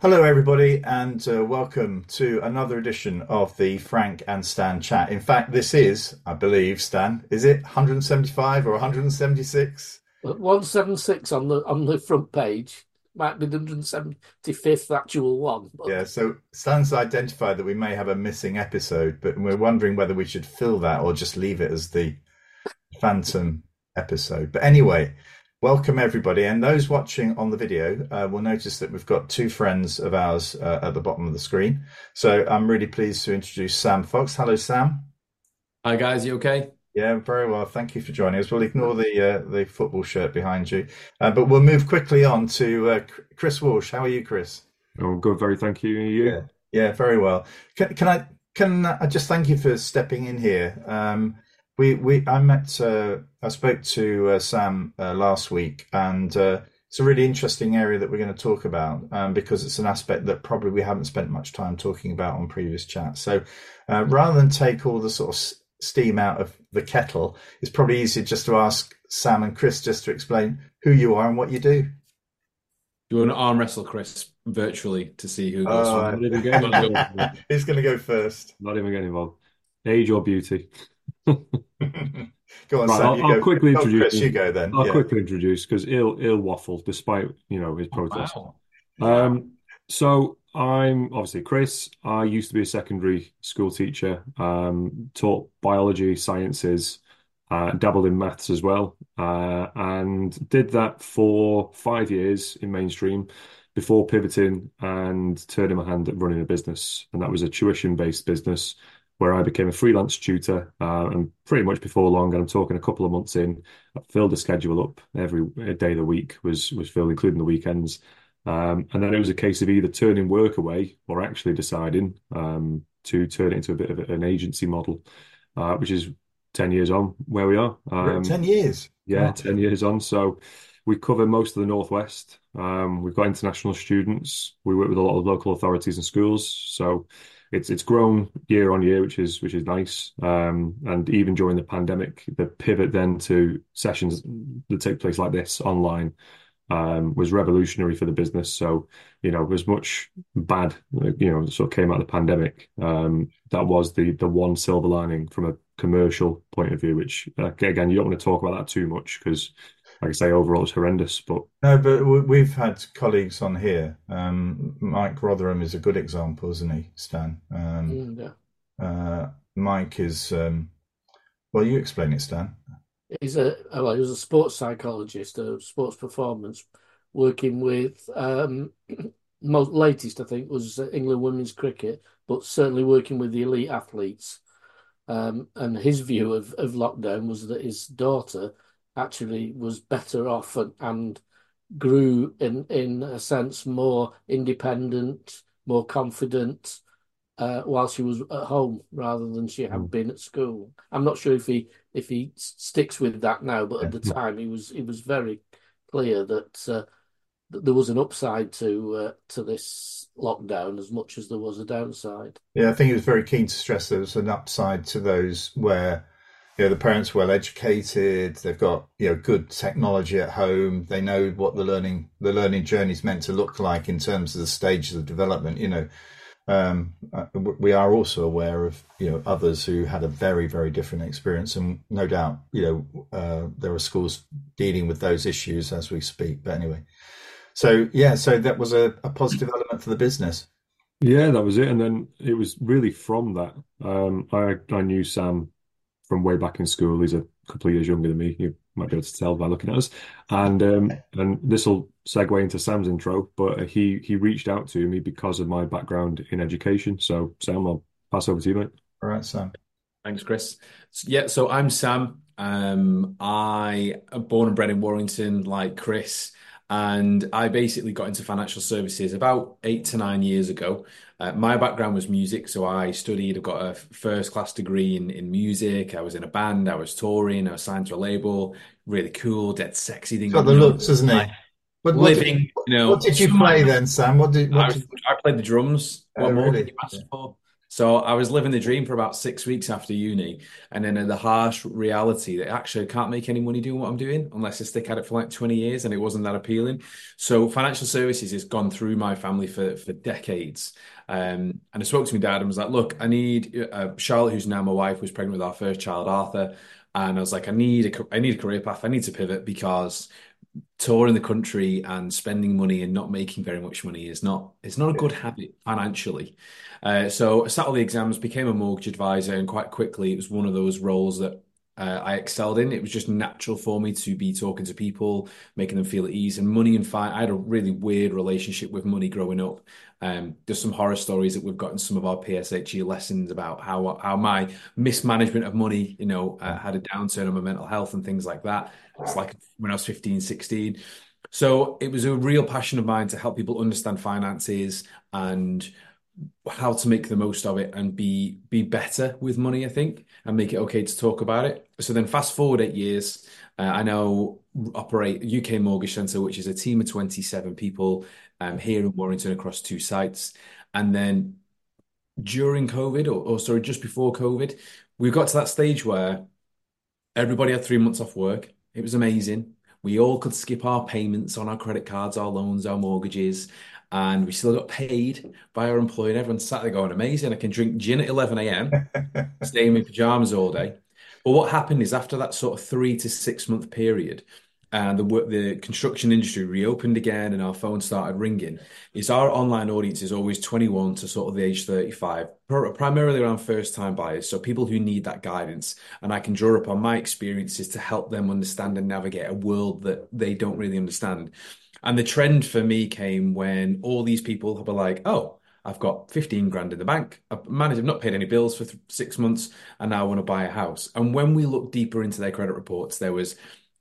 Hello, everybody, and uh, welcome to another edition of the Frank and Stan chat. In fact, this is, I believe, Stan, is it 175 or 176? 176 on the on the front page. Might be the 175th actual one. But... Yeah, so Stan's identified that we may have a missing episode, but we're wondering whether we should fill that or just leave it as the phantom episode. But anyway, Welcome, everybody. And those watching on the video uh, will notice that we've got two friends of ours uh, at the bottom of the screen. So I'm really pleased to introduce Sam Fox. Hello, Sam. Hi, guys. You okay? Yeah, very well. Thank you for joining us. We'll ignore the uh, the football shirt behind you, uh, but we'll move quickly on to uh, Chris Walsh. How are you, Chris? Oh, good. Very thank you. you? Yeah, yeah, very well. Can, can I can I just thank you for stepping in here? Um, we we I met uh, I spoke to uh, Sam uh, last week, and uh, it's a really interesting area that we're going to talk about um, because it's an aspect that probably we haven't spent much time talking about on previous chats. So uh, rather than take all the sort of steam out of the kettle, it's probably easier just to ask Sam and Chris just to explain who you are and what you do. Do you want to arm wrestle Chris virtually to see who goes uh, first? Who's going to go first? Not even getting involved. Age or beauty? go on, right, Sam. I'll, I'll quickly oh, introduce. Chris, you go then. I'll yeah. quickly introduce because he'll he'll waffle despite you know his protest. Oh, wow. Um, so I'm obviously Chris. I used to be a secondary school teacher. Um, taught biology, sciences, uh, dabbled in maths as well, uh, and did that for five years in mainstream before pivoting and turning my hand at running a business. And that was a tuition based business where I became a freelance tutor. Uh, and pretty much before long, and I'm talking a couple of months in, I filled the schedule up every day of the week was was filled, including the weekends. Um, and then it was a case of either turning work away or actually deciding um, to turn it into a bit of an agency model, uh, which is 10 years on where we are. Um, 10 years? Yeah, 10 years on. So we cover most of the Northwest. Um, we've got international students. We work with a lot of local authorities and schools. So it's it's grown year on year, which is which is nice. Um, and even during the pandemic, the pivot then to sessions that take place like this online um, was revolutionary for the business. So you know, as much bad you know sort of came out of the pandemic, um, that was the the one silver lining from a commercial point of view. Which uh, again, you don't want to talk about that too much because like I say, overall it's horrendous. But no, but we've had colleagues on here. Um, Mike Rotherham is a good example, isn't he, Stan? Um, mm, yeah. Uh, Mike is. Um, well, you explain it, Stan. He's a well, he was a sports psychologist, a sports performance, working with um, most latest I think was England women's cricket, but certainly working with the elite athletes. Um, and his view of, of lockdown was that his daughter actually was better off and, and grew in in a sense more independent, more confident uh, while she was at home rather than she had hmm. been at school. I'm not sure if he if he sticks with that now, but at the time he was he was very clear that, uh, that there was an upside to uh, to this lockdown as much as there was a downside. Yeah, I think he was very keen to stress there was an upside to those where you know the parents well educated they've got you know good technology at home they know what the learning the learning journey is meant to look like in terms of the stages of development you know. Um, uh, we are also aware of you know others who had a very very different experience and no doubt you know uh, there are schools dealing with those issues as we speak but anyway. So yeah so that was a, a positive element for the business. Yeah that was it and then it was really from that um, I, I knew sam from way back in school. He's a couple of years younger than me. You might be able to tell by looking at us. And um, and this will segue into Sam's intro, but he he reached out to me because of my background in education. So Sam, I'll pass over to you, mate. All right, Sam. Thanks, Chris. Yeah, so I'm Sam. Um, I am born and bred in Warrington, like Chris. And I basically got into financial services about eight to nine years ago. Uh, my background was music, so I studied. I got a first class degree in, in music. I was in a band. I was touring. I was signed to a label. Really cool, dead sexy thing. Got the looks, isn't it? But living, did, you know. What did you play then, Sam? What did, what I, did... I played the drums. Oh, what more really? did you ask for? So I was living the dream for about six weeks after uni, and then the harsh reality that actually I can't make any money doing what I'm doing unless I stick at it for like 20 years, and it wasn't that appealing. So financial services has gone through my family for for decades. Um, and I spoke to my dad and was like, "Look, I need uh, Charlotte, who's now my wife, was pregnant with our first child, Arthur." And I was like, I need a, I need a career path. I need to pivot because touring the country and spending money and not making very much money is not it's not a good habit financially. Uh, so I sat all the exams, became a mortgage advisor, and quite quickly it was one of those roles that uh, I excelled in. It was just natural for me to be talking to people, making them feel at ease. And money and fine, I had a really weird relationship with money growing up. Um, there's some horror stories that we've got some of our PSHE lessons about how how my mismanagement of money, you know, uh, had a downturn on my mental health and things like that. It's like when I was 15, 16. So it was a real passion of mine to help people understand finances and how to make the most of it and be be better with money, I think, and make it okay to talk about it. So then fast forward eight years, uh, I now operate UK Mortgage Centre, which is a team of 27 people um, here in Warrington across two sites. And then during COVID, or, or sorry, just before COVID, we got to that stage where everybody had three months off work. It was amazing. We all could skip our payments on our credit cards, our loans, our mortgages, and we still got paid by our employer. And everyone sat there going, amazing. I can drink gin at 11 a.m., stay in my pajamas all day. But what happened is after that sort of three to six month period, and the the construction industry reopened again and our phone started ringing. Is our online audience is always 21 to sort of the age 35 primarily around first time buyers so people who need that guidance. And I can draw upon my experiences to help them understand and navigate a world that they don't really understand. And the trend for me came when all these people were like oh I've got 15 grand in the bank. I've managed, I've not paid any bills for th- six months, and now I want to buy a house. And when we looked deeper into their credit reports, there was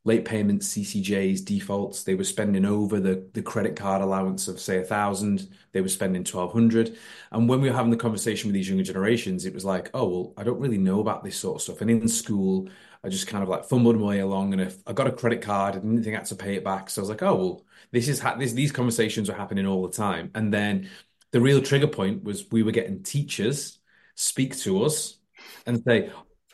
late payments, CCJs, defaults. They were spending over the, the credit card allowance of say a thousand. They were spending twelve hundred. And when we were having the conversation with these younger generations, it was like, oh well, I don't really know about this sort of stuff. And in school, I just kind of like fumbled my way along. And if I got a credit card, I didn't think I had to pay it back. So I was like, oh well, this is ha- this, these conversations are happening all the time. And then the real trigger point was we were getting teachers speak to us and say,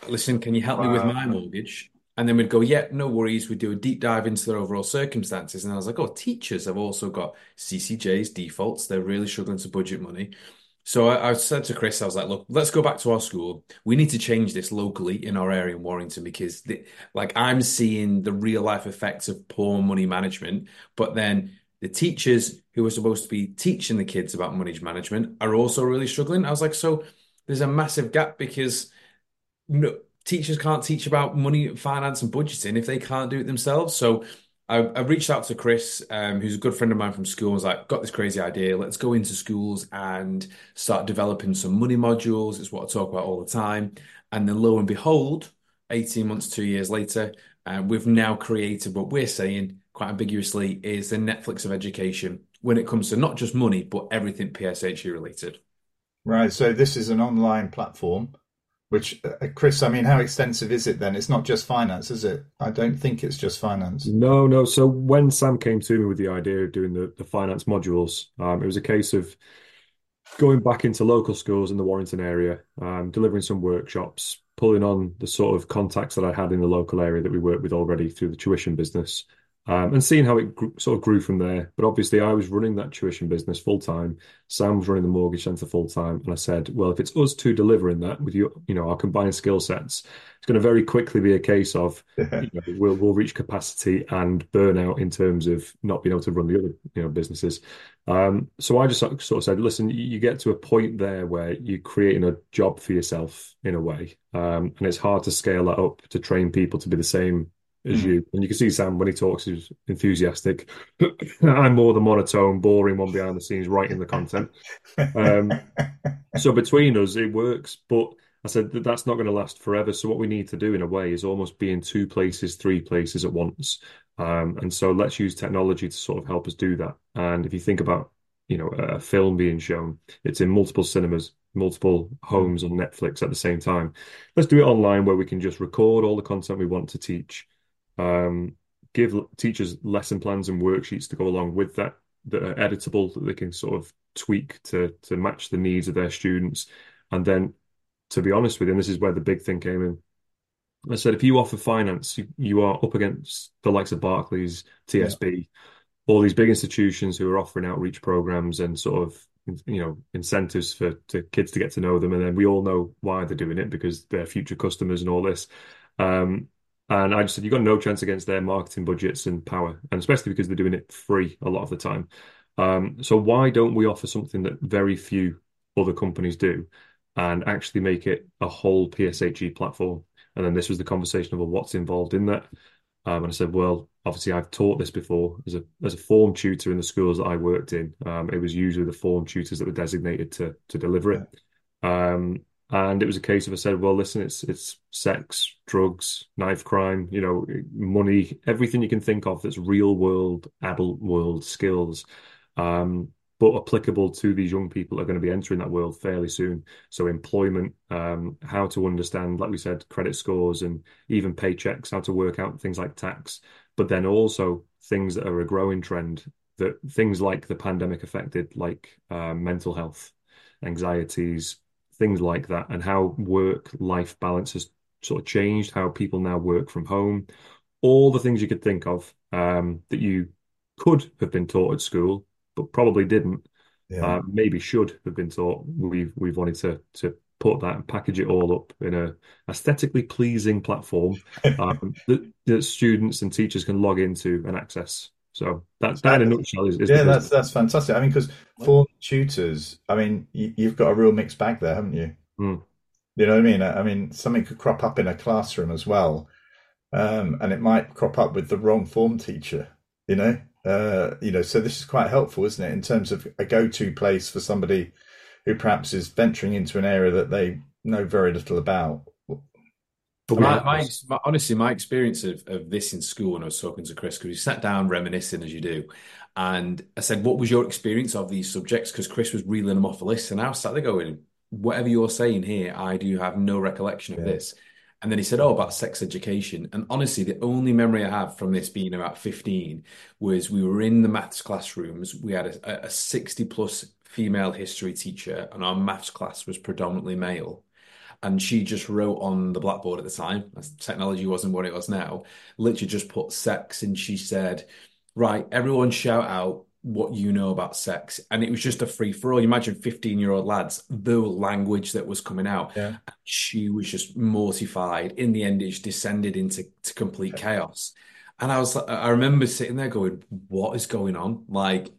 listen, can you help me with my mortgage? And then we'd go, yeah, no worries. We'd do a deep dive into their overall circumstances. And I was like, oh, teachers have also got CCJs, defaults. They're really struggling to budget money. So I, I, said to Chris, I was like, look, let's go back to our school. We need to change this locally in our area in Warrington because, the, like, I'm seeing the real life effects of poor money management. But then the teachers who are supposed to be teaching the kids about money management are also really struggling. I was like, so there's a massive gap because no, teachers can't teach about money, finance, and budgeting if they can't do it themselves. So I, I reached out to Chris, um, who's a good friend of mine from school. I was like, got this crazy idea. Let's go into schools and start developing some money modules. It's what I talk about all the time. And then lo and behold, 18 months, two years later, uh, we've now created what we're saying quite ambiguously is the Netflix of education when it comes to not just money, but everything PSHE related. Right. So this is an online platform which, uh, Chris, I mean, how extensive is it then? It's not just finance, is it? I don't think it's just finance. No, no. So when Sam came to me with the idea of doing the, the finance modules, um, it was a case of going back into local schools in the Warrington area, um, delivering some workshops, pulling on the sort of contacts that I had in the local area that we worked with already through the tuition business, um, and seeing how it grew, sort of grew from there. But obviously, I was running that tuition business full time. Sam was running the mortgage centre full time, and I said, "Well, if it's us two delivering that with your, you know, our combined skill sets, it's going to very quickly be a case of you know, we'll we'll reach capacity and burnout in terms of not being able to run the other you know businesses." Um, so I just sort of said, "Listen, you get to a point there where you're creating a job for yourself in a way, um, and it's hard to scale that up to train people to be the same as mm. you. And you can see Sam when he talks, he's enthusiastic. I'm more the monotone, boring one behind the scenes, writing the content. Um, so between us, it works. But I said that that's not going to last forever. So what we need to do, in a way, is almost be in two places, three places at once. Um, and so let's use technology to sort of help us do that. And if you think about you know a film being shown it's in multiple cinemas multiple homes on netflix at the same time let's do it online where we can just record all the content we want to teach um, give teachers lesson plans and worksheets to go along with that that are editable that they can sort of tweak to to match the needs of their students. And then, to be honest with you, and this is where the big thing came in. I said, if you offer finance, you, you are up against the likes of Barclays, TSB, all these big institutions who are offering outreach programs and sort of you know incentives for to kids to get to know them. And then we all know why they're doing it because they're future customers and all this. Um, and I just said you've got no chance against their marketing budgets and power and especially because they're doing it free a lot of the time um, so why don't we offer something that very few other companies do and actually make it a whole PSHE platform and then this was the conversation of what's involved in that um, and I said well obviously I've taught this before as a as a form tutor in the schools that I worked in. Um, it was usually the form tutors that were designated to to deliver it. Um, and it was a case of I said, well, listen, it's it's sex, drugs, knife crime, you know, money, everything you can think of that's real world, adult world skills. Um, but applicable to these young people are going to be entering that world fairly soon. So employment, um, how to understand, like we said, credit scores and even paychecks, how to work out things like tax, but then also things that are a growing trend that things like the pandemic affected, like uh, mental health, anxieties, things like that, and how work life balance has sort of changed, how people now work from home, all the things you could think of um, that you could have been taught at school but probably didn't. Yeah. Uh, maybe should have been taught. We've we've wanted to to put that and package it all up in a aesthetically pleasing platform um, that, that, students and teachers can log into and access. So that's that in a nutshell. Is, is yeah, that's that's fantastic. I mean, because for tutors, I mean, you, have got a real mixed bag there, haven't you? Mm. You know what I mean? I mean, something could crop up in a classroom as well, um, and it might crop up with the wrong form teacher. You know, uh, you know, so this is quite helpful, isn't it, in terms of a go-to place for somebody who perhaps is venturing into an area that they know very little about. My, my, my, honestly, my experience of, of this in school, when I was talking to Chris, because we sat down reminiscing as you do, and I said, "What was your experience of these subjects?" Because Chris was reeling them off a list, and I was sat there going, "Whatever you're saying here, I do have no recollection of yeah. this." And then he said, Oh, about sex education. And honestly, the only memory I have from this being about 15 was we were in the maths classrooms. We had a, a 60 plus female history teacher, and our maths class was predominantly male. And she just wrote on the blackboard at the time, technology wasn't what it was now, literally just put sex. And she said, Right, everyone shout out what you know about sex. And it was just a free for all. You imagine 15 year old lads, the language that was coming out. Yeah. She was just mortified. In the end, it descended into complete chaos. And I was I remember sitting there going, what is going on? Like,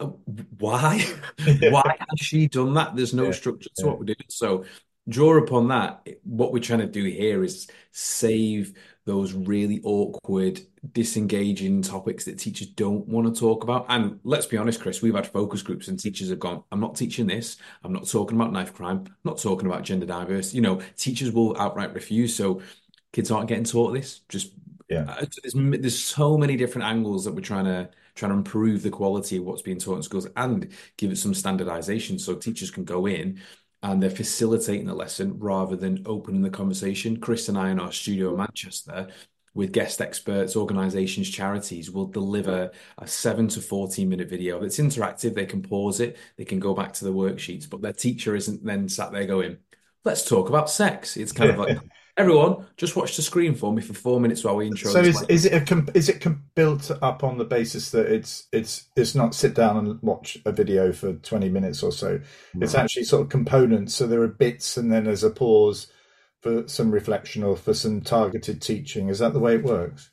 uh, why? why has she done that? There's no yeah. structure to yeah. what we're doing. So draw upon that. What we're trying to do here is save those really awkward, disengaging topics that teachers don't want to talk about. And let's be honest, Chris, we've had focus groups and teachers have gone, I'm not teaching this. I'm not talking about knife crime. I'm not talking about gender diversity. You know, teachers will outright refuse. So kids aren't getting taught this. Just yeah, uh, there's, there's so many different angles that we're trying to trying to improve the quality of what's being taught in schools and give it some standardization so teachers can go in and they're facilitating the lesson rather than opening the conversation. Chris and I in our studio in mm-hmm. Manchester with guest experts, organizations, charities will deliver a seven to 14 minute video that's interactive. They can pause it, they can go back to the worksheets, but their teacher isn't then sat there going, let's talk about sex. It's kind of like Everyone, just watch the screen for me for four minutes while we intro. So is, is it a, is it built up on the basis that it's it's it's not sit down and watch a video for twenty minutes or so? It's actually sort of components. So there are bits, and then there's a pause for some reflection or for some targeted teaching. Is that the way it works?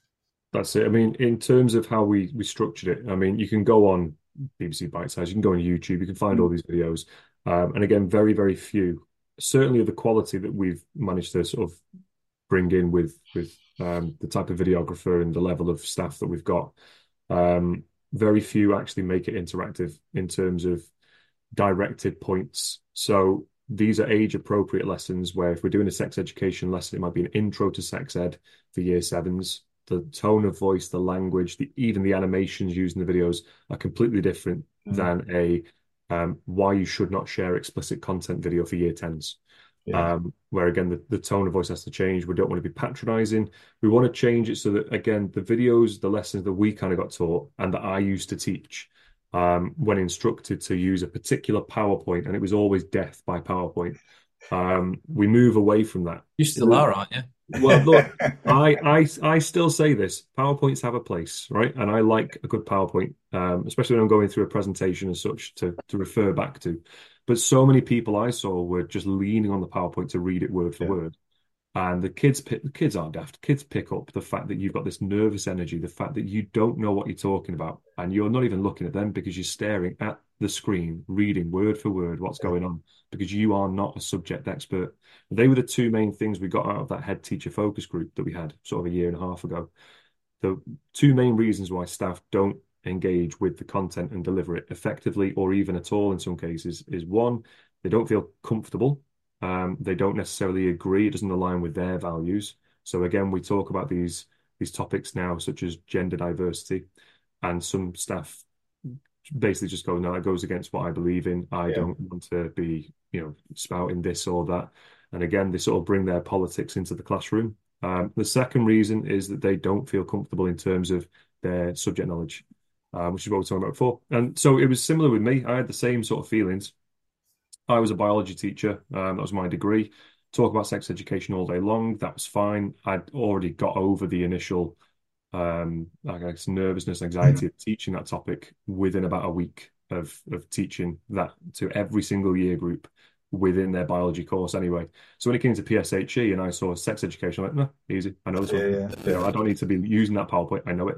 That's it. I mean, in terms of how we we structured it, I mean, you can go on BBC Bitesize, you can go on YouTube, you can find all these videos, um, and again, very very few certainly the quality that we've managed to sort of bring in with with um, the type of videographer and the level of staff that we've got. Um, very few actually make it interactive in terms of directed points. So these are age appropriate lessons where if we're doing a sex education lesson, it might be an intro to sex ed for year sevens. The tone of voice, the language, the, even the animations used in the videos are completely different mm. than a um, why you should not share explicit content video for year 10s. Yeah. Um, where again, the, the tone of voice has to change. We don't want to be patronizing. We want to change it so that, again, the videos, the lessons that we kind of got taught and that I used to teach um, when instructed to use a particular PowerPoint, and it was always death by PowerPoint. Um, we move away from that. You still are, aren't you? Well, look, I, I, I still say this: PowerPoints have a place, right? And I like a good PowerPoint, um, especially when I'm going through a presentation as such to to refer back to. But so many people I saw were just leaning on the PowerPoint to read it word for Yeah. word. And the kids, the kids aren't daft. Kids pick up the fact that you've got this nervous energy, the fact that you don't know what you're talking about, and you're not even looking at them because you're staring at the screen, reading word for word what's going on, because you are not a subject expert. They were the two main things we got out of that head teacher focus group that we had sort of a year and a half ago. The two main reasons why staff don't engage with the content and deliver it effectively or even at all in some cases is one, they don't feel comfortable um, they don't necessarily agree. It doesn't align with their values. So again, we talk about these these topics now, such as gender diversity, and some staff basically just go, "No, that goes against what I believe in. I Yeah. don't want to be, you know, spouting this or that." And again, they sort of bring their politics into the classroom. Um, the second reason is that they don't feel comfortable in terms of their subject knowledge, um, which is what we were talking about before. And so it was similar with me. I had the same sort of feelings. I was a biology teacher. Um, that was my degree. Talk about sex education all day long. That was fine. I'd already got over the initial, um, I guess, nervousness, anxiety of teaching that topic within about a week of of teaching that to every single year group within their biology course. Anyway, so when it came to PSHE and I saw sex education, I'm like, no, easy. I know this Yeah, one. yeah, You know, yeah. I don't need to be using that PowerPoint. I know it.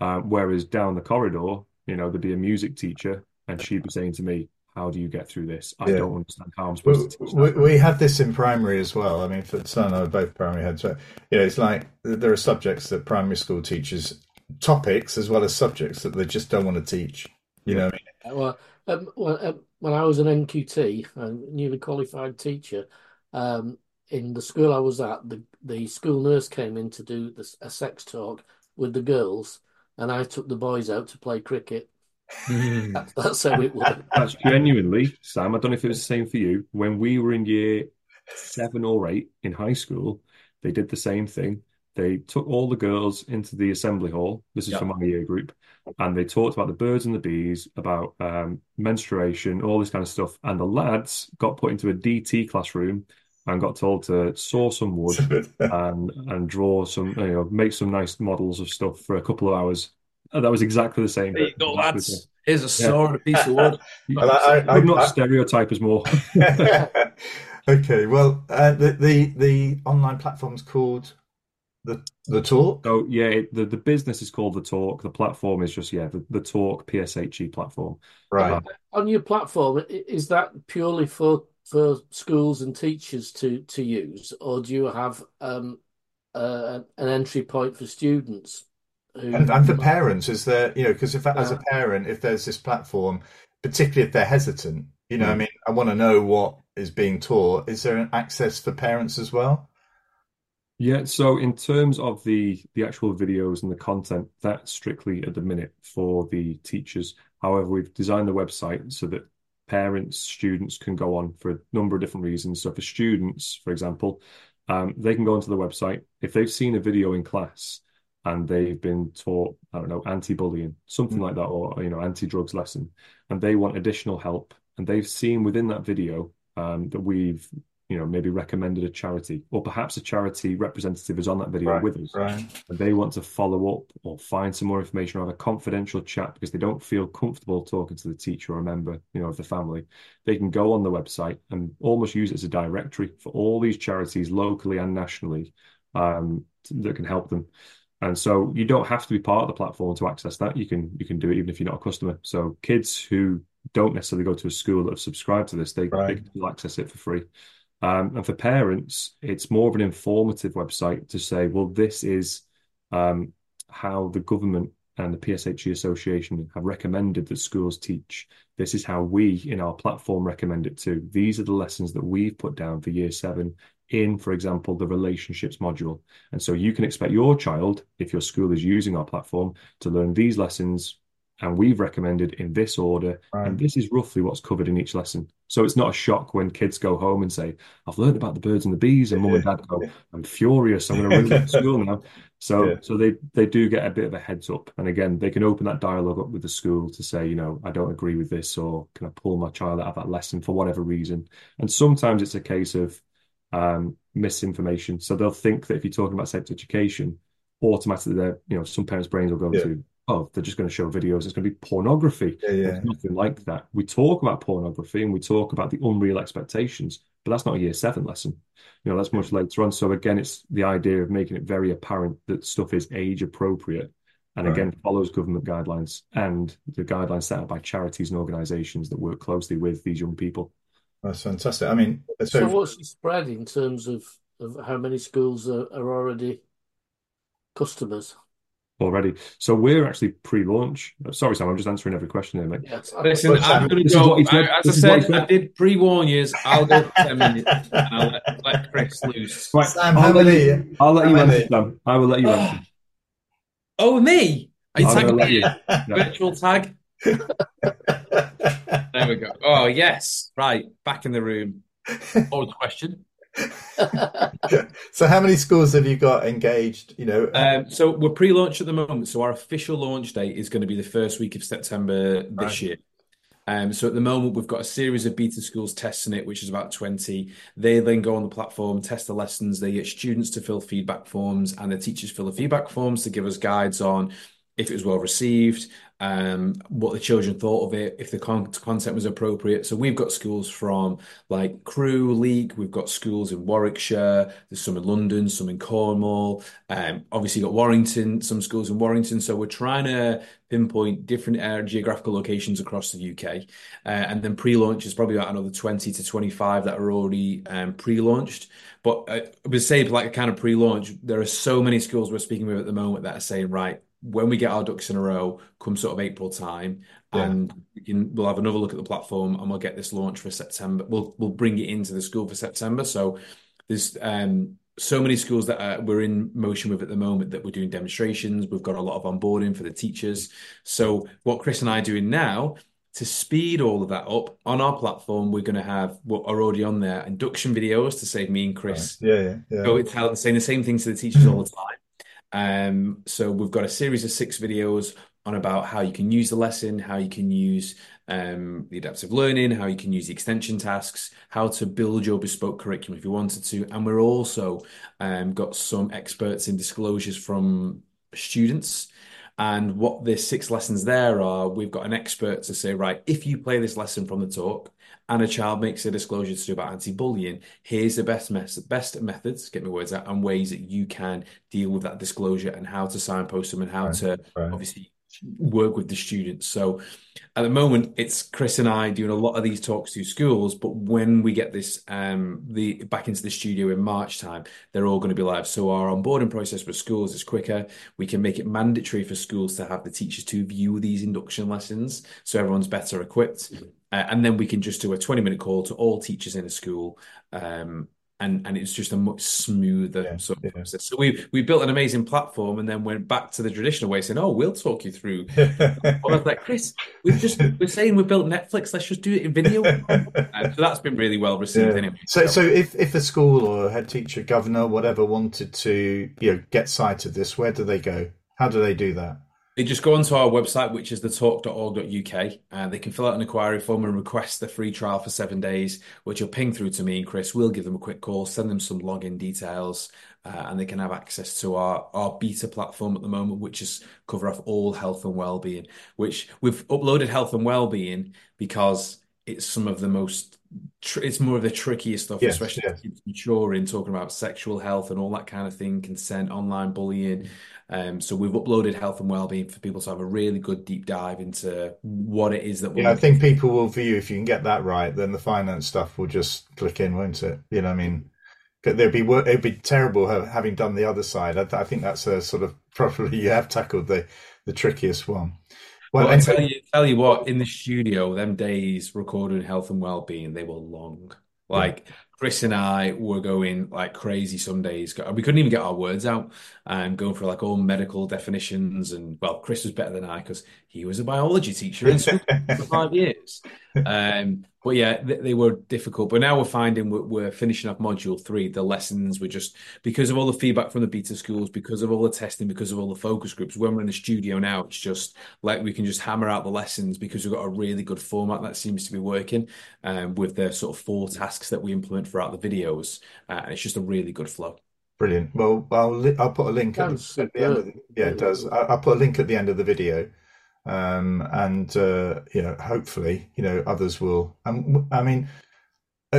Uh, whereas down the corridor, you know, there'd be a music teacher and she'd be saying to me, how do you get through this? I Yeah. don't understand how I'm We, supposed to teach we, that. we had this in primary as well. I mean, for Son and I were both primary heads. But, you know, it's like there are subjects that primary school teachers, topics as well as subjects that they just don't want to teach. You know what I mean? Well, um, when, um, when I was an NQT, a newly qualified teacher, um, in the school I was at, the, the school nurse came in to do this, a sex talk with the girls, and I took the boys out to play cricket. That, that's how it worked. That's genuinely, Sam. I don't know if it was the same for you. When we were in year seven or eight in high school, they did the same thing. They took all the girls into the assembly hall. This is Yeah. for my year group. And they talked about the birds and the bees, about um, menstruation, all this kind of stuff. And the lads got put into a DT classroom and got told to saw some wood and and draw some, you know, make some nice models of stuff for a couple of hours. And that was exactly the same. There you go, Exactly lads. Here's a saw and a piece of wood. Well, I- I- Would not I- stereotype as more. okay, well, uh, the, the the online platform's called the the talk. So yeah, it, the the business is called the Talk. The platform is just yeah, the, the Talk PSHE platform. Right. On your platform, is that purely for for schools and teachers to to use, or do you have um, uh, an entry point for students? And, and for parents, is there, you know, because if as a parent, if there's this platform, particularly if they're hesitant, you know, I Mm. mean, I want to know what is being taught. Is there an access for parents as well? Yeah, so in terms of the the actual videos and the content, that's strictly at the minute for the teachers. However, we've designed the website so that parents, students can go on for a number of different reasons. So for students, for example, um, they can go onto the website if they've seen a video in class and they've been taught, I don't know, anti-bullying, something like that, or you know, anti-drugs lesson, and they want additional help, and they've seen within that video um, that we've you know, maybe recommended a charity, or perhaps a charity representative is on that video Right, with us, Right. and they want to follow up or find some more information or have a confidential chat because they don't feel comfortable talking to the teacher or a member, you know, of the family. They can go on the website and almost use it as a directory for all these charities locally and nationally um, that can help them. And so you don't have to be part of the platform to access that. You can you can do it even if you're not a customer. So kids who don't necessarily go to a school that have subscribed to this, they, they can access it for free. Um, and for parents, it's more of an informative website to say, well, this is um, how the government and the PSHE Association have recommended that schools teach. This is how we in our platform recommend it too. These are the lessons that we've put down for year seven in, for example, the relationships module. And so you can expect your child, if your school is using our platform, to learn these lessons. And we've recommended in this order, Right. and this is roughly what's covered in each lesson. So it's not a shock when kids go home and say, I've learned about the birds and the bees, and mum and dad go, I'm furious, I'm going to at school now. So, Yeah. so they they do get a bit of a heads up, and again, they can open that dialogue up with the school to say, you know, I don't agree with this, or can I pull my child out of that lesson for whatever reason? And sometimes it's a case of um, misinformation. So they'll think that if you're talking about sex education, automatically, they're, you know, some parents' brains will go Yeah. to, oh, they're just going to show videos. It's going to be pornography. Yeah, yeah. Nothing like that. We talk about pornography and we talk about the unreal expectations, but that's not a year seven lesson. You know, that's much later on. So again, it's the idea of making it very apparent that stuff is age appropriate and Right. again follows government guidelines and the guidelines set out by charities and organizations that work closely with these young people. That's fantastic. I mean, So so what's the spread in terms of, of how many schools are, are already customers? Already, so we're actually pre-launch. Sorry, Sam, I'm just answering every question here, mate. Yes. Listen, Well, I'm um, going to go. what he said. I- as I This is what he said, I did pre-warn you. I'll go for 10 minutes and I'll let, let Chris loose. Right, Sam, I'll how let many? you, I'll let how you many? answer, Sam. I will let you answer. Oh, me? Are you I'm tagging gonna me? Virtual tag? There we go. Oh, yes. Right. Back in the room. The question? So, how many schools have you got engaged? You know, Um, so we're pre-launch at the moment. So our official launch date is going to be the first week of September this Right. year. Um, so at the moment, we've got a series of beta schools testing it, which is about 20. They then go on the platform, test the lessons. They get students to fill feedback forms, and the teachers fill the feedback forms to give us guides on if it was well received, um, what the children thought of it, if the con content was appropriate. So we've got schools from like Crewe, Leek, we've got schools in Warwickshire, there's some in London, some in Cornwall. Um, obviously, got Warrington, some schools in Warrington. So we're trying to pinpoint different uh, geographical locations across the UK. Uh, and then pre-launch is probably about another 20 to 25 that are already um, pre-launched. But uh, I would say, like a kind of pre-launch, there are so many schools we're speaking with at the moment that are saying, right, when we get our ducks in a row, come sort of April time, Yeah. and we can, we'll have another look at the platform and we'll get this launch for September. We'll we'll bring it into the school for September. So there's um, so many schools that are, we're in motion with at the moment that we're doing demonstrations. We've got a lot of onboarding for the teachers. So what Chris and I are doing now to speed all of that up on our platform, we're going to have what are already on there induction videos to save me and Chris yeah, yeah, yeah. go tell saying the same things to the teachers all the time. Um, so we've got a series of six videos on about how you can use the lesson, how you can use um, the adaptive learning, how you can use the extension tasks, how to build your bespoke curriculum if you wanted to. And we're also um, got some experts in disclosures from students. And what the six lessons there are, we've got an expert to say, right, if you play this lesson from the talk and a child makes a disclosure to do about anti-bullying, here's the best mes- best methods, get my words out, and ways that you can deal with that disclosure and how to signpost them and how Right, to right. obviously work with the students. So at the moment, it's Chris and I doing a lot of these talks to schools, but when we get this um the back into the studio in March time, they're all going to be live. So our onboarding process for schools is quicker. We can make it mandatory for schools to have the teachers to view these induction lessons, so everyone's better equipped. Uh, and then we can just do a 20 minute call to all teachers in a school. Um, and, and it's just a much smoother Yeah, sort of yeah. process. So we we built an amazing platform and then went back to the traditional way, saying, "Oh, we'll talk you through." I was like, "Chris, we've just we're saying we built Netflix. Let's just do it in video." Uh, so that's been really well received Yeah. anyway. So, so if, if a school or a head teacher, governor, whatever, wanted to, you know, get sight of this, where do they go? How do they do that? They just go onto our website, which is thetalk.org.uk, and they can fill out an inquiry form and request the free trial for seven days, which will ping through to me and Chris. We'll give them a quick call, send them some login details, uh, and they can have access to our, our beta platform at the moment, which is cover off all health and well-being, which we've uploaded health and well-being because it's some of the most tr it's more of the trickiest stuff, Yes, especially yes. maturing, talking about sexual health and all that kind of thing, consent, online bullying. Um, so we've uploaded health and well-being for people to have a really good deep dive into what it is that we're Yeah, I think people will view if you can get that right, then the finance stuff will just click in, won't it? You know, I mean, there'd be it'd be terrible having done the other side. I, I think that's a sort of probably you have tackled the the trickiest one. Well, Well, I and- tell you, tell you what, in the studio, them days recording health and well-being, they were long. Like Chris and I were going like crazy some days. We couldn't even get our words out and going for like all medical definitions. And well, Chris was better than I because he was a biology teacher in school for five years. Um, But yeah, they, they were difficult. But now we're finding we're, we're, finishing up module three. The lessons were just because of all the feedback from the beta schools, because of all the testing, because of all the focus groups. When we're in the studio now, it's just like we can just hammer out the lessons because we've got a really good format that seems to be working um, with the sort of four tasks that we implement throughout the videos. Uh, and it's just a really good flow. Brilliant. Well, I'll I'll put a link at the, at the, end of the, yeah, it does. I'll put a link at the end of the video um, and uh, you know, hopefully, you know, others will. Um, I mean,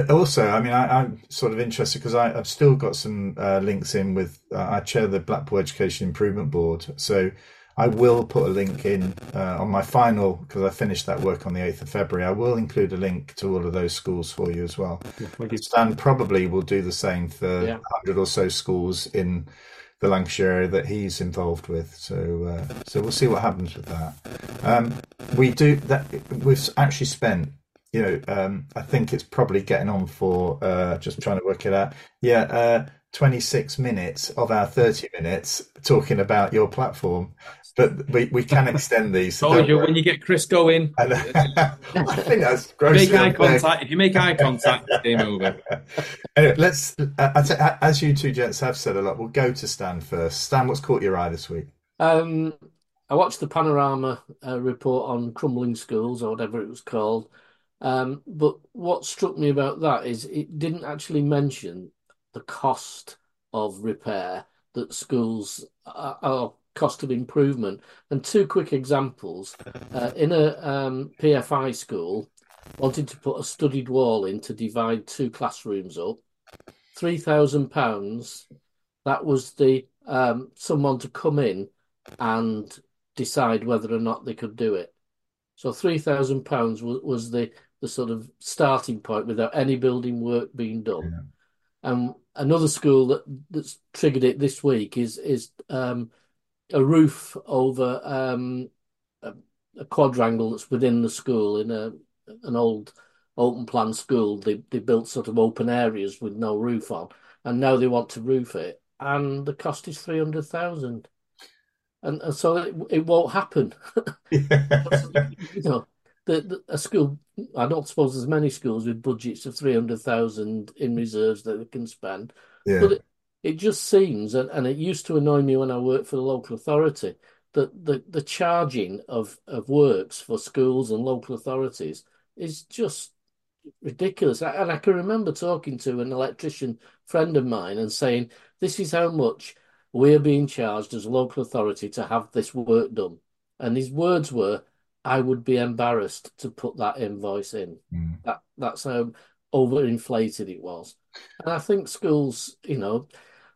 also, I mean, I, am sort of interested because I've still got some uh, links in with. Uh, I chair the Blackpool Education Improvement Board, so I will put a link in uh, on my final because I finished that work on the eighth of February. I will include a link to all of those schools for you as well. Yeah, Stan probably will do the same for yeah. hundred or so schools in the Lancashire that he's involved with. So uh, so we'll see what happens with that. Um, we do that. We've actually spent. You know, um, I think it's probably getting on for uh, just trying to work it out. Yeah, uh, 26 minutes of our 30 minutes talking about your platform but we, we can extend these. So you, when you get Chris going, I think that's gross Make eye contact. If you make eye contact, game over. Anyway, let's. Uh, as you two gents have said a lot, we'll go to Stan first. Stan, what's caught your eye this week? Um, I watched the Panorama uh, report on crumbling schools or whatever it was called. Um, but what struck me about that is it didn't actually mention the cost of repair that schools are, are cost of improvement. And two quick examples uh, in a um, PFI school, wanted to put a studied wall in to divide two classrooms up, three thousand pounds. That was the um, someone to come in and decide whether or not they could do it. So three thousand pounds was, was the the sort of starting point without any building work being done. Yeah. And another school that that's triggered it this week is is um, a roof over um, a, a, quadrangle that's within the school in a an old open plan school. They they built sort of open areas with no roof on, and now they want to roof it, and the cost is three hundred thousand, and, and so it, it won't happen. you know, the, the, a school. I don't suppose there's many schools with budgets of three hundred thousand in reserves that they can spend, yeah. but it, it just seems, and, and it used to annoy me when I worked for the local authority, that the, the charging of, of works for schools and local authorities is just ridiculous. And I can remember talking to an electrician friend of mine and saying, This is how much we're being charged as a local authority to have this work done. And his words were, I would be embarrassed to put that invoice in. Mm. That that's how overinflated it was. And I think schools, you know,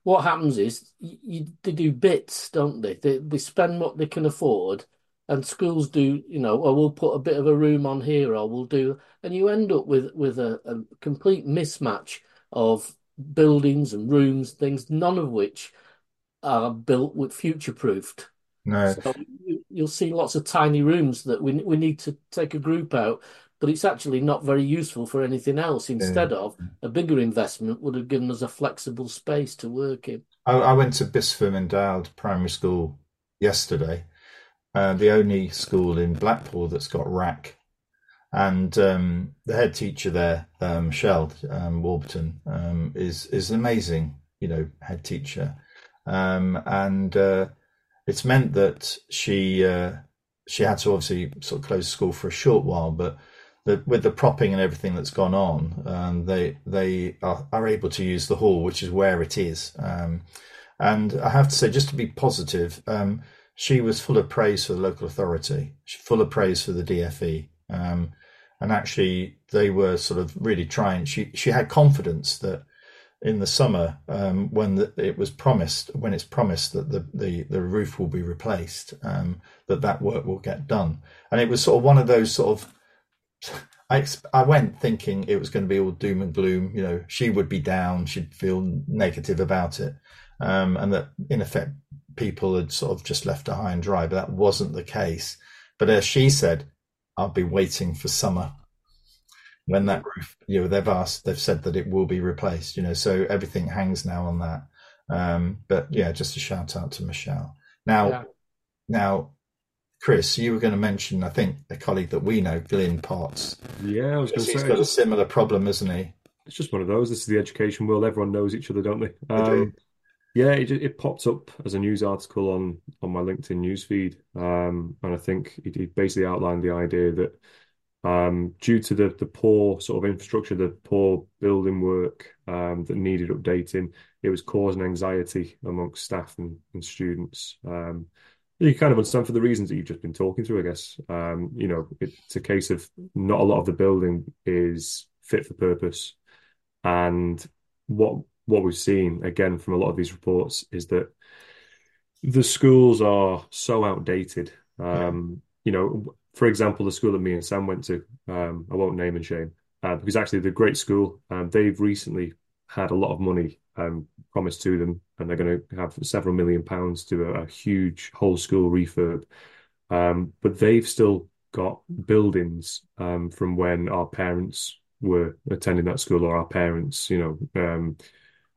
what happens is you, they do bits, don't they? they? They spend what they can afford, and schools do, you know, or we'll put a bit of a room on here, or we'll do, and you end up with with a, a complete mismatch of buildings and rooms, things, none of which are built with future proofed. No. So you, will see lots of tiny rooms that we we need to take a group out but it's actually not very useful for anything else. Instead yeah. of a bigger investment would have given us a flexible space to work in. I, I went to Bispham Endowed Primary School yesterday, uh, the only school in Blackpool that's got RAAC. And um, the head teacher there, um, Michelle um, Warburton, um, is is an amazing, you know, head teacher, um, and uh, it's meant that she uh, she had to obviously sort of close school for a short while, but the, with the propping and everything that's gone on, um, they they are, are, able to use the hall, which is where it is. Um, and I have to say, just to be positive, um, she was full of praise for the local authority, full of praise for the DFE, um, and actually they were sort of really trying. She she had confidence that in the summer um, when the, it was promised, when it's promised that the the, the roof will be replaced, um, that that work will get done, and it was sort of one of those sort of I I went thinking it was going to be all doom and gloom. You know, she would be down, she'd feel negative about it, um, and that in effect people had sort of just left her high and dry. But that wasn't the case. But as she said, I'll be waiting for summer when that roof. You know, they've asked, they've said that it will be replaced. You know, so everything hangs now on that. Um, but yeah, just a shout out to Michelle. Now, yeah. now Chris, you were going to mention, I think, a colleague that we know, Glyn Potts. Yeah, I was going to He's say, got a similar problem, isn't he? it's just one of those. This is the education world. Everyone knows each other, don't they? They do. Um, yeah, it, it popped up as a news article on on my LinkedIn newsfeed, um, and I think it, it basically outlined the idea that um, due to the the poor sort of infrastructure, the poor building work um, that needed updating, it was causing anxiety amongst staff and, and students. Um, you kind of understand for the reasons that you've just been talking through, I guess. Um, you know, it's a case of not a lot of the building is fit for purpose, and what what we've seen again from a lot of these reports is that the schools are so outdated. Um, you know, for example, the school that me and Sam went to, um, I won't name and shame, uh, because actually they're great school. Um, they've recently had a lot of money um, promised to them, and they're going to have several million pounds to a, a huge whole school refurb. Um, but they've still got buildings um, from when our parents were attending that school, or our parents, you know, um,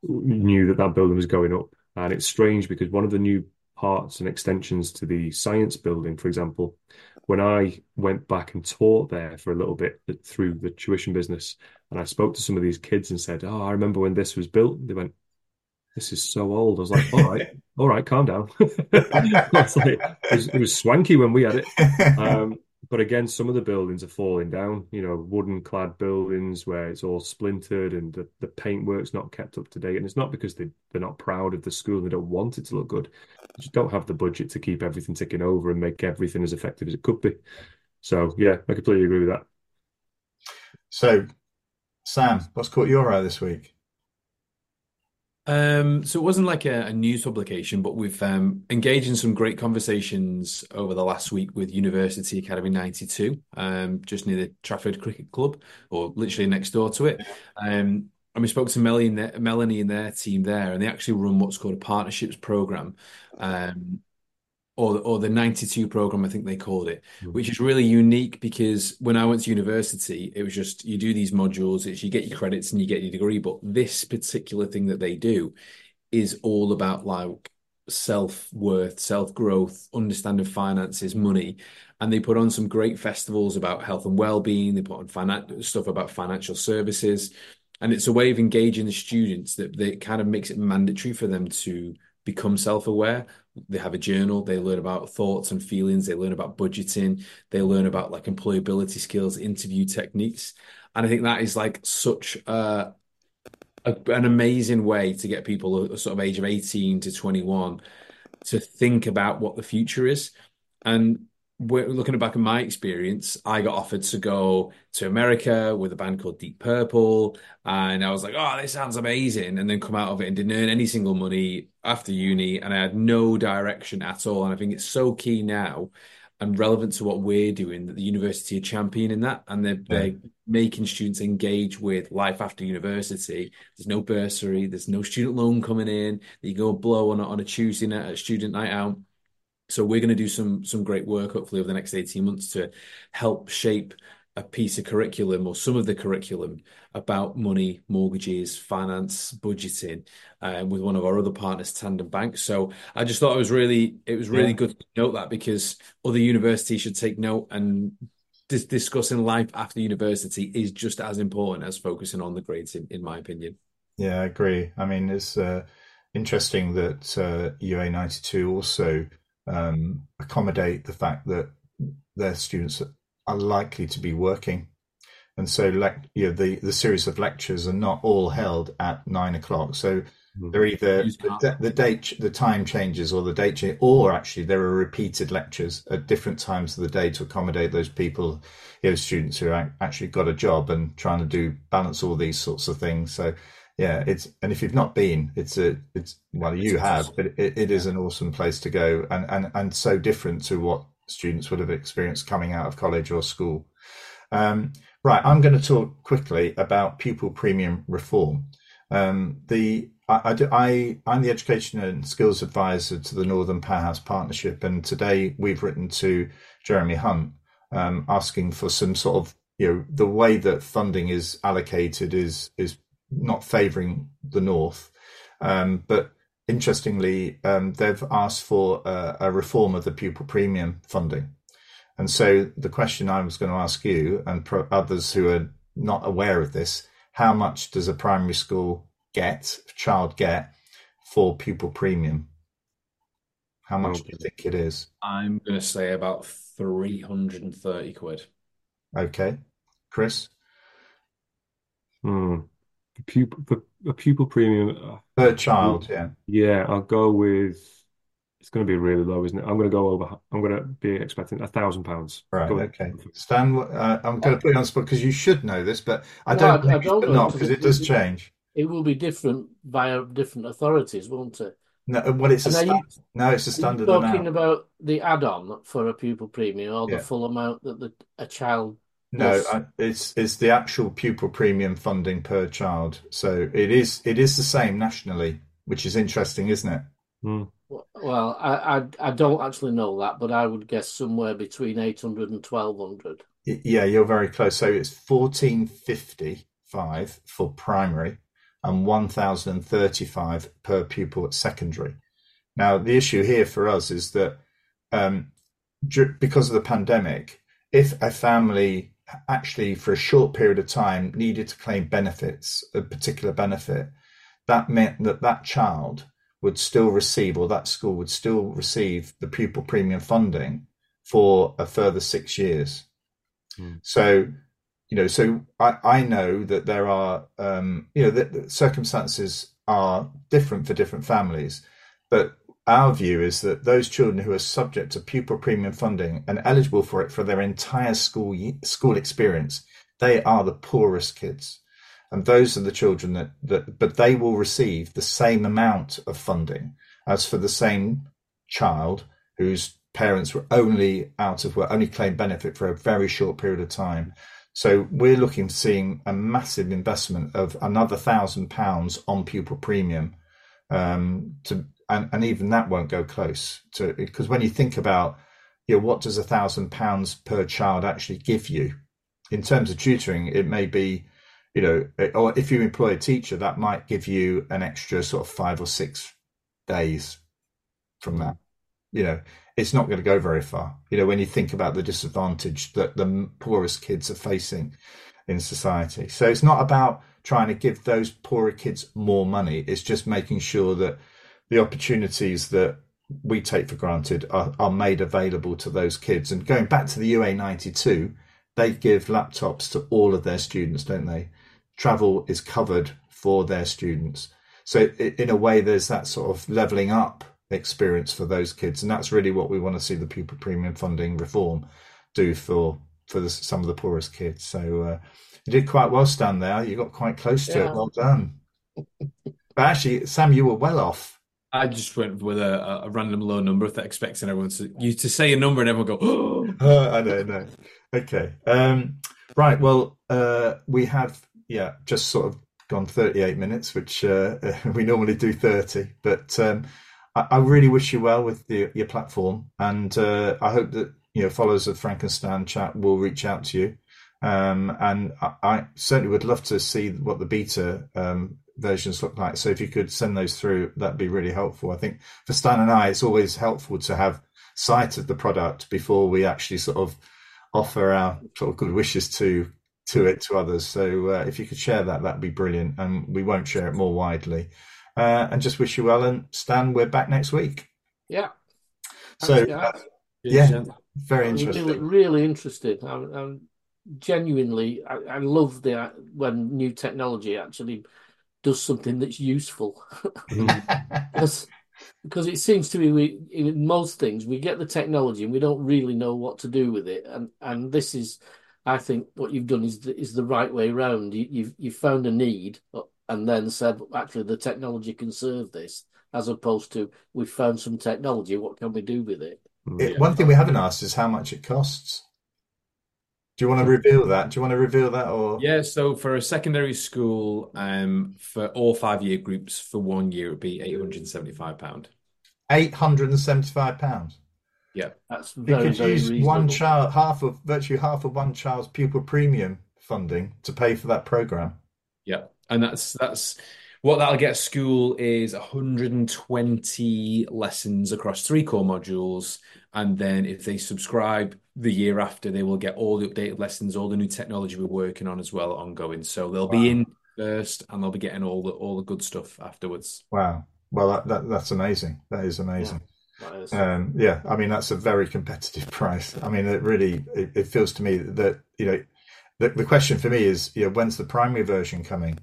knew that that building was going up. And it's strange because one of the new parts and extensions to the science building, for example, when I went back and taught there for a little bit through the tuition business, and I spoke to some of these kids and said, "Oh, I remember when this was built." They went, "This is so old." I was like, "All right, all right, calm down." Like, it, was, it was swanky when we had it. Um, but again, some of the buildings are falling down, you know, wooden clad buildings where it's all splintered and the, the paintwork's not kept up to date. And it's not because they, they're not proud of the school, they don't want it to look good. They just don't have the budget to keep everything ticking over and make everything as effective as it could be. So, yeah, I completely agree with that. So, Sam, what's caught your eye this week? Um, so it wasn't like a, a news publication, but we've um, engaged in some great conversations over the last week with University Academy 92, um, just near the Trafford Cricket Club, or literally next door to it. Um, and we spoke to Melanie and, their, Melanie and their team there, and they actually run what's called a partnerships program, um, or or the 92 program, I think they called it, hmm. which is really unique because when I went to university, it was just you do these modules, it's you get your credits and you get your degree. But this particular thing that they do is all about like self-worth, self-growth, understanding finances, money. And they put on some great festivals about health and well-being. They put on finan- stuff about financial services. And it's a way of engaging the students that, that kind of makes it mandatory for them to become self-aware. They have a journal they learn about thoughts and feelings they learn about budgeting they learn about like employability skills interview techniques. And i think that is like such a, a an amazing way to get people a, sort of age of 18 to 21 to think about what the future is. And looking back at my experience, I got offered to go to America with a band called Deep Purple, and I was like, "Oh, this sounds amazing!" And then come out of it and didn't earn any single money after uni, and I had no direction at all. And I think it's so key now and relevant to what we're doing that the university are championing that, and they're, yeah. they're making students engage with life after university. There's no bursary, there's no student loan coming in. You go blow on a, on a Tuesday night, at a student night out so we're going to do some some great work hopefully over the next 18 months to help shape a piece of curriculum or some of the curriculum about money, mortgages, finance, budgeting uh, with one of our other partners, Tandem Bank. So I just thought it was really it was really yeah. good to note that because other universities should take note and dis- discussing life after university is just as important as focusing on the grades, in, in my opinion. Yeah, I agree. I mean, it's uh, interesting that uh, UA ninety two also um, accommodate the fact that their students are likely to be working. And so, like, you know, the, the series of lectures are not all held at nine o'clock. So mm-hmm. they're either the, the, date, the time changes, or the date change, or actually there are repeated lectures at different times of the day to accommodate those people, you know, students who actually got a job and trying to do balance all these sorts of things. So yeah, it's and if you've not been, it's a it's well you have, but it, it is an awesome place to go and and and so different to what students would have experienced coming out of college or school. Um, right, I'm going to talk quickly about pupil premium reform. Um, the I, I, I am the education and skills advisor to the Northern Powerhouse Partnership, and today we've written to Jeremy Hunt um, asking for some sort of you know the way that funding is allocated is is not favouring the North. Um, but interestingly, um, they've asked for a, a, reform of the pupil premium funding. And so the question I was going to ask you and pro- others who are not aware of this, how much does a primary school get, child get for pupil premium? How much do you think it is? I'm going to say about 330 quid. Okay. Chris? Hmm. The pupil, the, the pupil premium, uh, Per child, yeah. yeah, I'll go with, it's going to be really low, isn't it? I'm going to go over, I'm going to be expecting a thousand pounds. Right, Go- okay. Stan, uh, I'm going to put you on the spot because you should know this, but I No, don't I- I think you don't should know, not because because it- it does it- change. It will be different via different authorities, won't it? No, well, it's a And are you- stand, no, it's a Are you standard talking amount. about the add-on for a pupil premium or the Yeah. full amount that the, a child No, Yes. I, it's it's the actual pupil premium funding per child. So it is it is the same nationally, which is interesting, isn't it? Hmm. Well, I, I I don't actually know that, but I would guess somewhere between 800 and 1200. Yeah, you're very close. So it's fourteen fifty five for primary and one thousand and thirty five per pupil at secondary. Now the issue here for us is that um, because of the pandemic, if a family actually for a short period of time needed to claim benefits, a particular benefit, that meant that that child would still receive, or that school would still receive the pupil premium funding for a further six years. Hmm. So, you know, so I, I know that there are, um, you know, that circumstances are different for different families, but our view is that those children who are subject to pupil premium funding and eligible for it for their entire school school experience, they are the poorest kids, and those are the children that that, but they will receive the same amount of funding as for the same child whose parents were only out of work, only claimed benefit for a very short period of time. So we're looking to seeing a massive investment of another thousand pounds on pupil premium um, to and, and even that won't go close to because when you think about you know what does a thousand pounds per child actually give you? In terms of tutoring it may be you know or if you employ a teacher that might give you an extra sort of five or six days from that. You know it's not going to go very far. You know when you think about the disadvantage that the poorest kids are facing in society. So it's not about trying to give those poorer kids more money. It's just making sure that the opportunities that we take for granted are, are made available to those kids. And going back to the UA 92, they give laptops to all of their students, don't they? Travel is covered for their students. So, in a way, there's that sort of leveling up experience for those kids. And that's really what we want to see the pupil premium funding reform do for for the, some of the poorest kids. So, uh, you did quite well, Stan, there. You got quite close to it. Well done. But actually, Sam, you were well off. I just went with a, a random low number, expecting everyone to you to say a number and everyone go, oh. I know. Okay. Um, right. Well, uh, we have, yeah, just sort of gone 38 minutes, which uh, we normally do 30. But um, I, I really wish you well with the, your platform. And uh, I hope that, you know, followers of Frank and Stan chat will reach out to you. Um, and I, I certainly would love to see what the beta um, versions look like. So if you could send those through, that'd be really helpful. I think for Stan and I, it's always helpful to have sight of the product before we actually sort of offer our sort of good wishes to to it to others. So uh, if you could share that, that'd be brilliant. And we won't share it more widely. Uh, and just wish you well. And Stan, we're back next week. Yeah. So uh, yeah, very interesting. really, really interested. I'm, I'm genuinely, I, I love the when new technology actually does something that's useful. Hmm. because, because it seems to me we in most things we get the technology and we don't really know what to do with it, and and this is, I think, what you've done is the, is the right way round. You, you've you've found a need uh, and then said actually the technology can serve this, as opposed to we've found some technology. What can we do with it? Hmm. It- one thing we haven't asked is how much it costs. Do you want to reveal that? Do you want to reveal that, or Yeah, so for a secondary school, um, for all five year groups for one year, it'd be £875. eight hundred and seventy-five pounds? Yeah. That's You very could very use reasonable. one child, half of virtually half of one child's pupil premium funding to pay for that program. Yeah. And that's that's What that'll get school is 120 lessons across three core modules. And then if they subscribe the year after, they will get all the updated lessons, all the new technology we're working on as well, ongoing. So they'll wow. be in first and they'll be getting all the all the good stuff afterwards. Wow. Well, that, that that's amazing. That is amazing. Yeah. Um, yeah, I mean that's a very competitive price. I mean, it really it, it feels to me that you know the, the question for me is, you know, when's the primary version coming?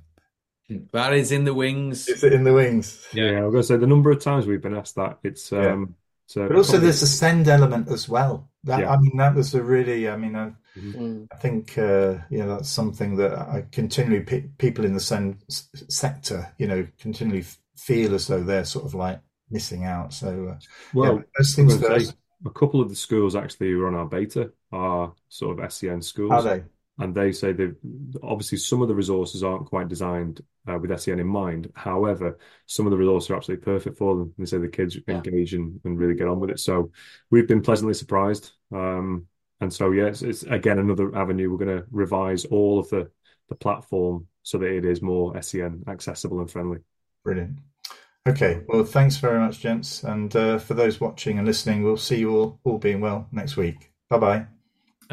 That is in the wings. Is it in the wings? Yeah, I was going to say the number of times we've been asked that. It's um, so but also there's a SEND element as well. That yeah. I mean, that was a really. I mean, I, mm-hmm. I think uh, you know that's something that I continually people in the SEND sector, you know, continually feel as though they're sort of like missing out. So, uh, well, yeah, those things first. A couple of the schools actually who are on our beta are sort of SEN schools. Are they? And they say that obviously some of the resources aren't quite designed uh, with SEN in mind. However, some of the resources are absolutely perfect for them. They say the kids yeah. engage and, and, really get on with it. So we've been pleasantly surprised. Um, and so, yeah, it's, it's, again another avenue. We're going to revise all of the, the platform so that it is more SEN accessible and friendly. Brilliant. Okay, well, thanks very much, gents. And uh, for those watching and listening, we'll see you all, all being well next week. Bye bye.